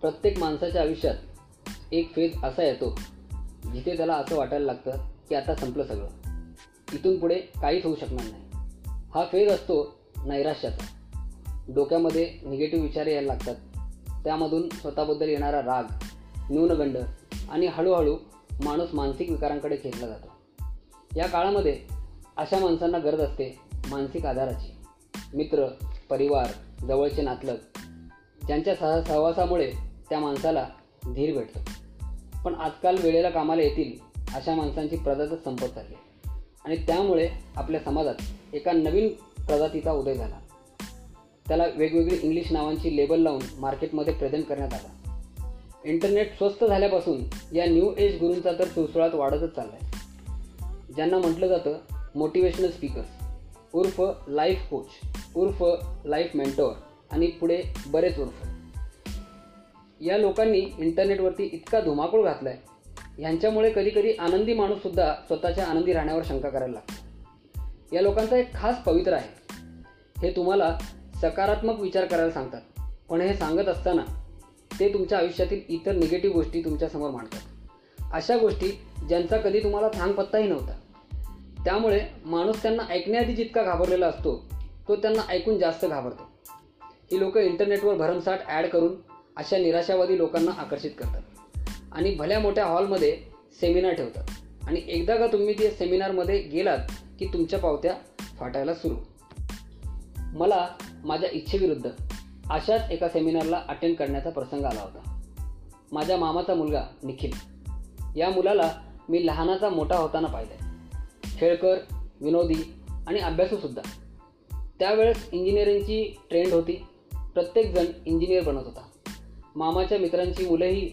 प्रत्येक माणसाच्या आयुष्यात एक फेज असा येतो जिथे त्याला असं वाटायला लागतं की आता संपलं सगळं. इथून पुढे काहीच होऊ शकणार नाही. हा फेज असतो नैराश्याचा. डोक्यामध्ये निगेटिव्ह विचार यायला लागतात. त्यामधून स्वतःबद्दल येणारा राग न्यूनगंड आणि हळूहळू माणूस मानसिक विकारांकडे खेचला जातो. या काळामध्ये अशा माणसांना गरज असते मानसिक आधाराची. मित्र परिवार जवळचे नातलग ज्यांच्या सह सहवासामुळे त्या माणसाला धीर भेटतो. पण आजकाल वेळेला कामाला येतील अशा माणसांची प्रजातच संपत चालली आणि त्यामुळे आपल्या समाजात एका नवीन प्रजातीचा उदय झाला. त्याला वेगवेगळी इंग्लिश नावांची लेबल लावून मार्केटमध्ये प्रेझेंट करण्यात आला. इंटरनेट स्वस्त झाल्यापासून या न्यू एज गुरूंचा तर सुळसुळात वाढतच चालला आहे ज्यांना म्हटलं जातं मोटिवेशनल स्पीकर्स उर्फ लाईफ कोच उर्फ लाईफ मेंटोर आणि पुढे बरेच उर्फ. या लोकांनी इंटरनेटवरती इतका धुमाकूळ घातला आहे ह्यांच्यामुळे कधीकधी आनंदी माणूससुद्धा स्वतःच्या आनंदी राहण्यावर शंका करायला लागतो. या लोकांचा एक खास पवित्र आहे. हे तुम्हाला सकारात्मक विचार करायला सांगतात. पण हे सांगत असताना ते तुमच्या आयुष्यातील इतर निगेटिव्ह गोष्टी तुमच्यासमोर मांडतात. अशा गोष्टी ज्यांचा कधी तुम्हाला थांगपत्ताही नव्हता. त्यामुळे माणूस त्यांना ऐकण्याआधी जितका घाबरलेला असतो तो त्यांना ऐकून जास्त घाबरतो. ही लोक इंटरनेटवर भरमसाठ ॲड करून अशा निराशावादी लोकांना आकर्षित करतात. आणि भल्या मोठ्या हॉलमध्ये सेमिनार ठेवतात. आणि एकदा का तुम्ही ते सेमिनारमध्ये गेलात की तुमच्या पावत्या फाटायला सुरू. मला माझ्या इच्छेविरुद्ध अशाच एका सेमिनारला अटेंड करण्याचा प्रसंग आला होता. माझ्या मामाचा मुलगा निखिल. या मुलाला मी लहानाचा मोठा होताना पाहिला आहे खेळकर विनोदी आणि अभ्यासूसुद्धा त्यावेळेस इंजिनिअरिंगची ट्रेंड होती. प्रत्येकजण इंजिनियर बनत होता. मामाच्या मित्रांची मुलंही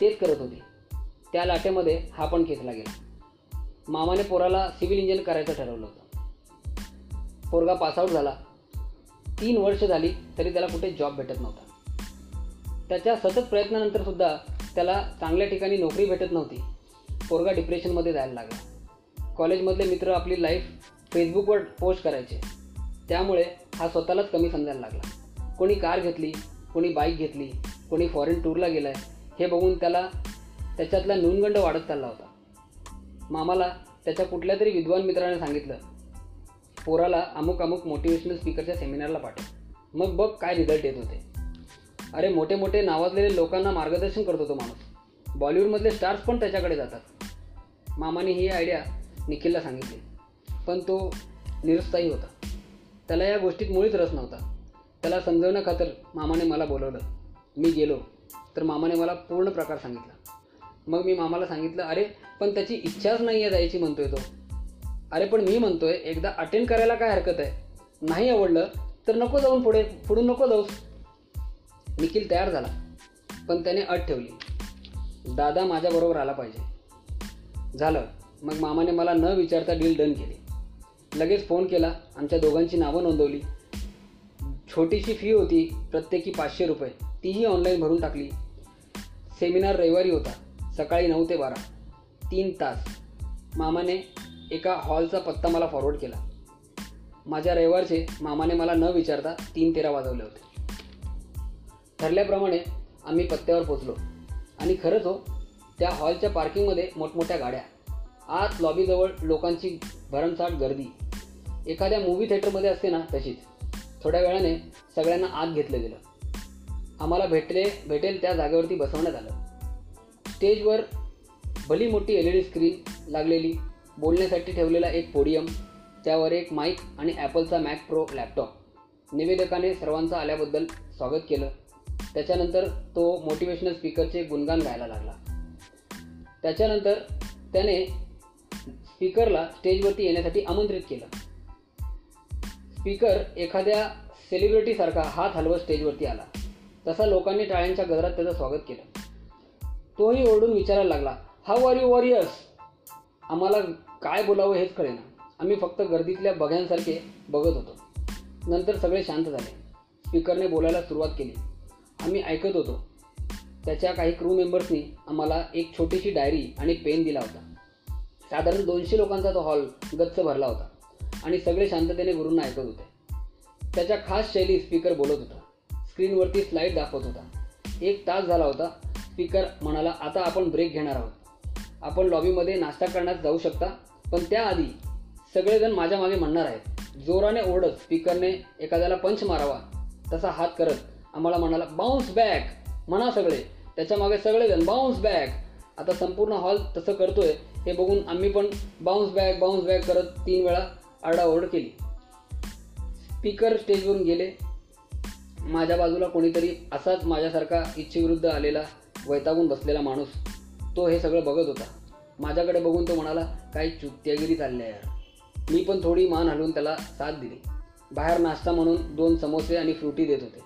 तेच करत होती. त्या लाटेमध्ये हा पण खेचला गेला. मामाने पोराला सिव्हिल इंजिनियर करायचं ठरवलं होतं. पोरगा पासआउट झाला. तीन वर्ष झाली तरी त्याला कुठे जॉब भेटत नव्हता. त्याच्या सतत प्रयत्नानंतर सुद्धा त्याला चांगल्या ठिकाणी नोकरी भेटत नव्हती. पोरगा डिप्रेशनमध्ये जायला लागला. कॉलेजमधले मित्र आपली लाईफ फेसबुकवर पोस्ट करायचे. त्यामुळे हा स्वतःलाच कमी समजायला लागला. कोणी कार घेतली कोणी बाईक घेतली कोणी फॉरेन टूरला गेला आहे हे बघून त्याला त्याच्यातला न्यूनगंड वाढत चालला होता. मामाला त्याच्या कुठल्या तरी विद्वान मित्राने सांगितलं. पोराला अमुक अमुक मोटिवेशनल स्पीकरच्या सेमिनारला पाठव. मग बघ काय रिझल्ट येत होते. अरे मोठे मोठे नावाजलेले लोकांना मार्गदर्शन करत होतो माणूस. बॉलिवूडमधले स्टार्स पण त्याच्याकडे जातात. मामाने ही आयडिया निखिलला सांगितली. पण तो निरुत्साही होता. त्याला या गोष्टीत मुळीच रस नव्हता. त्याला समजवण्याखातर मामाने मला बोलवलं. मी गेलो तर मामाने मला पूर्ण प्रकार सांगितला. मग मी मामाला सांगितलं अरे पण त्याची इच्छाच नाही आहे जायची म्हणतोय तो. अरे पण मी म्हणतोय एकदा अटेंड करायला काय हरकत आहे? नाही आवडलं तर नको जाऊन पुढे पुढून नको जाऊस निखिल तयार झाला पण त्याने अट ठेवली. दादा माझ्याबरोबर आला पाहिजे. झालं. मग मामाने मला न विचारता डील डन केली. लगेच फोन केला आमच्या दोघांची नावं नोंदवली. छोटीशी फी होती प्रत्येकी पाचशे रुपये. तीही ऑनलाईन भरून टाकली. सेमिनार रविवारी होता. सकाळी नऊ ते बारा. तीन तास. मामाने एका हॉलचा पत्ता मला फॉरवर्ड केला. माझ्या रविवारचे मामाने मला न विचारता तीन तेरा वाजवले होते. ठरल्याप्रमाणे आम्ही पत्त्यावर पोचलो आणि खरंच हो त्या हॉलच्या पार्किंगमध्ये मोठमोठ्या गाड्या आत लॉबीजवळ लोकांची भरमसाठ गर्दी. एखाद्या मूवी थिएटरमध्ये असते ना तशीच. थोड्या वेळाने सगळ्यांना आत घेतलं गेलं. आम्हाला भेटले भेटेल त्या जागेवरती बसवण्यात आलं. स्टेजवर भली मोठी एल ई डी स्क्रीन लागलेली बोलण्यासाठी ठेवलेला एक पोडियम त्यावर एक माईक आणि ॲपलचा मॅक प्रो लॅपटॉप निवेदकाने सर्वांचं आल्याबद्दल स्वागत केलं. त्याच्यानंतर तो मोटिवेशनल स्पीकरचे गुणगान गायला लागला. त्याच्यानंतर त्याने स्पीकरला स्टेजवरती येण्यासाठी आमंत्रित केलं. स्पीकर एखाद्या सेलिब्रिटीसारखा हात हलवत स्टेजवरती आला. तसा लोकांनी टाळ्यांच्या गजरात त्याचं स्वागत केलं. तोही ओरडून विचारायला लागला हा आर यू वॉरियर्स आम्हाला काय बोलावं हेच कळेना. आम्ही फक्त गर्दीतल्या बघ्यांसारखे बघत होतो. नंतर सगळे शांत झाले. स्पीकरने बोलायला सुरुवात केली. आम्ही ऐकत होतो. त्याच्या काही क्रू मेंबर्सनी आम्हाला एक छोटीशी डायरी आणि पेन दिला होता. साधारण दोनशे लोकांचा तो हॉल गच्च भरला होता आणि सगळे शांततेने गुरूंना ऐकत होते. त्याच्या खास शैली स्पीकर बोलत होता. स्क्रीनवरती स्लाईड दाखवत होता. एक तास झाला होता. स्पीकर म्हणाला आता आपण ब्रेक घेणार आहोत. आपण लॉबीमध्ये नाश्ता करण्यास जाऊ शकता पण त्याआधी सगळेजण माझ्या मागे म्हणणार आहेत. जोराने ओढत स्पीकरने एखाद्याला पंच मारावा. तसा हात करत आम्हाला म्हणाला बाउन्स बॅक म्हणा सगळे. त्याच्यामागे सगळेजण बाउन्स बॅक आता संपूर्ण हॉल तसं करतोय हे बघून आम्ही पण बाउन्स बॅक बाउन्स बॅक करत तीन वेळा आरडाओरड केली. स्पीकर स्टेजवरून गेले. माझ्या बाजूला कोणीतरी असाच माझ्यासारखा इच्छेविरुद्ध आलेला वैतागून बसलेला माणूस तो हे सगळं बघत होता. माझ्याकडे बघून तो म्हणाला काही चुत्यागिरी चालल्या यार. मी पण थोडी मान हलवून त्याला साथ दिली. बाहेर नाश्ता म्हणून दोन समोसे आणि फ्रुटी देत होते.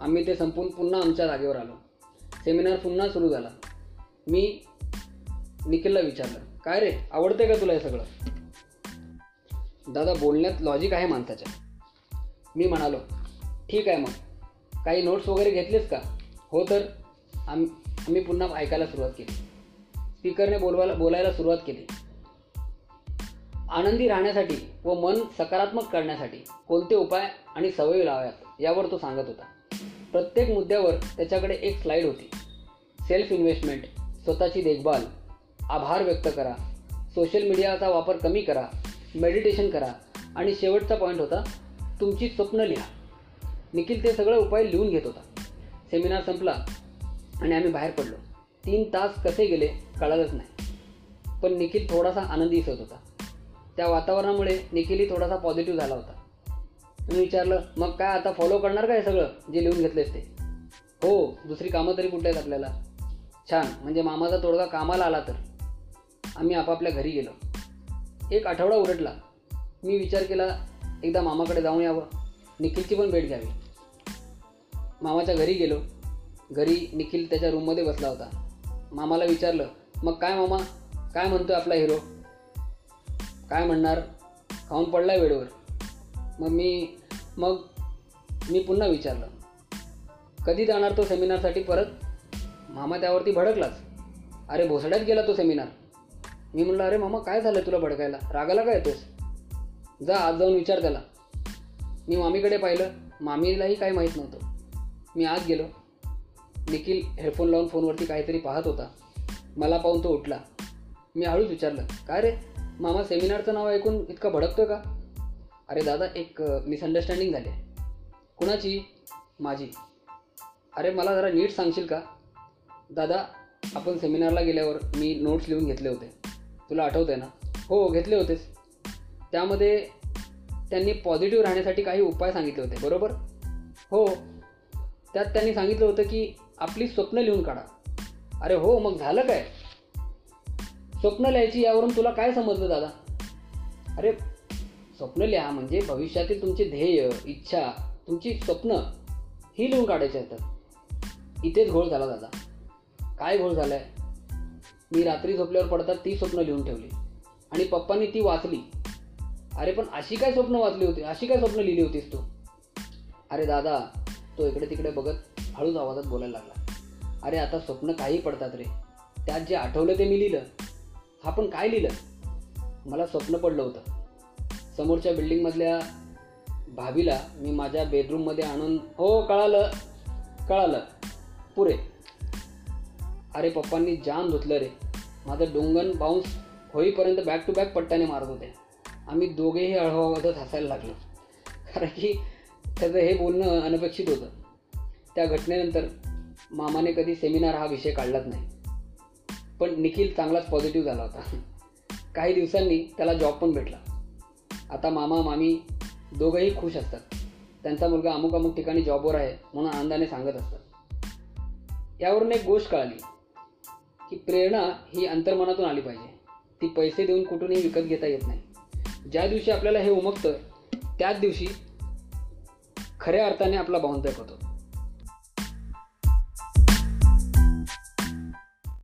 आम्ही ते संपून पुन्हा आमच्या जागेवर आलो. सेमिनार पुन्हा सुरू झाला. मी निखिलला विचारलं काय रे आवडते का तुला हे सगळं? दादा बोलण्यात लॉजिक आहे माणसाच्या. मी म्हणालो ठीक आहे मग. काही नोट्स वगैरे घेतलेस का? हो तर. आम आम्ही पुन्हा ऐकायला सुरुवात केली. स्पीकरने बोलवायला बोलायला सुरुवात केली. आनंदी राहण्यासाठी व मन सकारात्मक करण्यासाठी कोणते उपाय आणि सवयी लावाव्यात यावर तो सांगत होता. प्रत्येक मुद्द्यावर त्याच्याकडे एक स्लाईड होती. सेल्फ इन्व्हेस्टमेंट स्वतःची देखभाल आभार व्यक्त करा सोशल मीडियाचा वापर कमी करा मेडिटेशन करा आणि शेवटचा पॉईंट होता तुमची स्वप्न लिहा. निखिल ते सगळे उपाय लिहून घेत होता. सेमिनार संपला आणि आम्ही बाहेर पडलो. तीन तास कसे गेले कळालंच नाही. पण निखिल थोडासा आनंदी दिसत होता. त्या वातावरणामुळे निखिलही थोडासा पॉझिटिव्ह झाला होता. मी विचारलं मग काय आता फॉलो करणार काय सगळं जे लिहून घेतलेस ते? हो दुसरी कामं तरी कुठे आहेत आपल्याला? छान म्हणजे मामाचा तोडगा कामाला आला तर. आम्ही आपापल्या घरी गेलो. एक आठवडा उलटला मी विचार केला एकदा मामाकडे जाऊन यावं. निखिलची पण भेट घ्यावी. मामाच्या घरी गेलो. घरी निखिल त्याच्या रूममध्ये बसला होता. मामाला विचारलं मग काय मामा? काय म्हणतोय आपला हिरो काय म्हणणार? खाऊन पडलाय वेळेवर. मग मी मग मी पुन्हा विचारलं कधी जाणार तो सेमिनारसाठी परत? मामा त्यावरती भडकलाच. अरे भोसड्यात गेला तो सेमिनार मी म्हणलं अरे मामा काय झालं तुला भडकायला? रागाला काय येतोस? जा आज जाऊन विचार त्याला. मी मामीकडे पाहिलं. मामीलाही काही माहीत नव्हतं. मी आत गेलो. निखिल हेडफोन लावून फोनवरती काहीतरी पाहत होता. मला पाहून तो उठला. मी हळूच विचारलं काय रे? मामा सेमिनारचं नाव ऐकून इतका भडकतोय का? अरे दादा एक मिसअंडरस्टँडिंग झाली आहे. कुणाची? माझी. अरे मला जरा नीट सांगशील का? दादा आपण सेमिनारला गेल्यावर मी नोट्स लिहून घेतले होते. तुला आठवतं आहे ना? हो घेतले होतेस. त्यामध्ये त्यांनी पॉझिटिव्ह राहण्यासाठी काही उपाय सांगितले होते. बरोबर? हो. त्यात त्यांनी सांगितलं होतं की आपली स्वप्न लिहून काढा. अरे हो मग झालं काय? स्वप्न लिहायची यावरून तुला काय समजलं दादा? अरे स्वप्न लिहा म्हणजे भविष्यातील तुमचे ध्येय इच्छा तुमची स्वप्न ही लिहून काढायची असतात इथेच घोळ झाला दादा. काय घोळ झाला आहे मी रात्री झोपल्यावर पडतात ती स्वप्न लिहून ठेवली. आणि पप्पांनी ती वाचली. अरे पण अशी काय स्वप्न वाचली होती? अशी काय स्वप्न लिहिली होतीस तू? अरे दादा तो इकडे तिकडे बघत हळूच आवाजात बोलायला लागला. अरे आता स्वप्न काही पडतात रे. त्यात जे आठवलं ते मी लिहिलं. हा पण काय लिहिलं? मला स्वप्न पडलं होतं. समोरच्या बिल्डिंगमधल्या भाभीला मी माझ्या बेडरूममध्ये आणून हो कळालं कळालं. पुरे. अरे पप्पांनी जाम धुतलं रे. माझं डोंगण बाउन्स होईपर्यंत बॅक टू बॅक पट्ट्याने मारत होते. आम्ही दोघेही हळूहळूच हसायला लागलो. कारण की त्याचं हे बोलणं अनपेक्षित होतं. त्या घटनेनंतर मामाने कधी सेमिनार हा विषय काढलाच नाही. पण निखिल चांगलाच पॉझिटिव्ह झाला होता. काही दिवसांनी त्याला जॉब पण भेटला. आता मामा मामी दोघंही खुश असतात. त्यांचा मुलगा अमुक अमुक ठिकाणी जॉबवर आहे म्हणून आनंदाने सांगत असतात. यावरून एक गोष्ट कळाली की प्रेरणा ही अंतर्मनातून आली पाहिजे. ती पैसे देऊन कुठूनही विकत घेता येत नाही. ज्या दिवशी आपल्याला हे उमगतं त्याच दिवशी खऱ्या अर्थाने आपला बाउन्स होतो.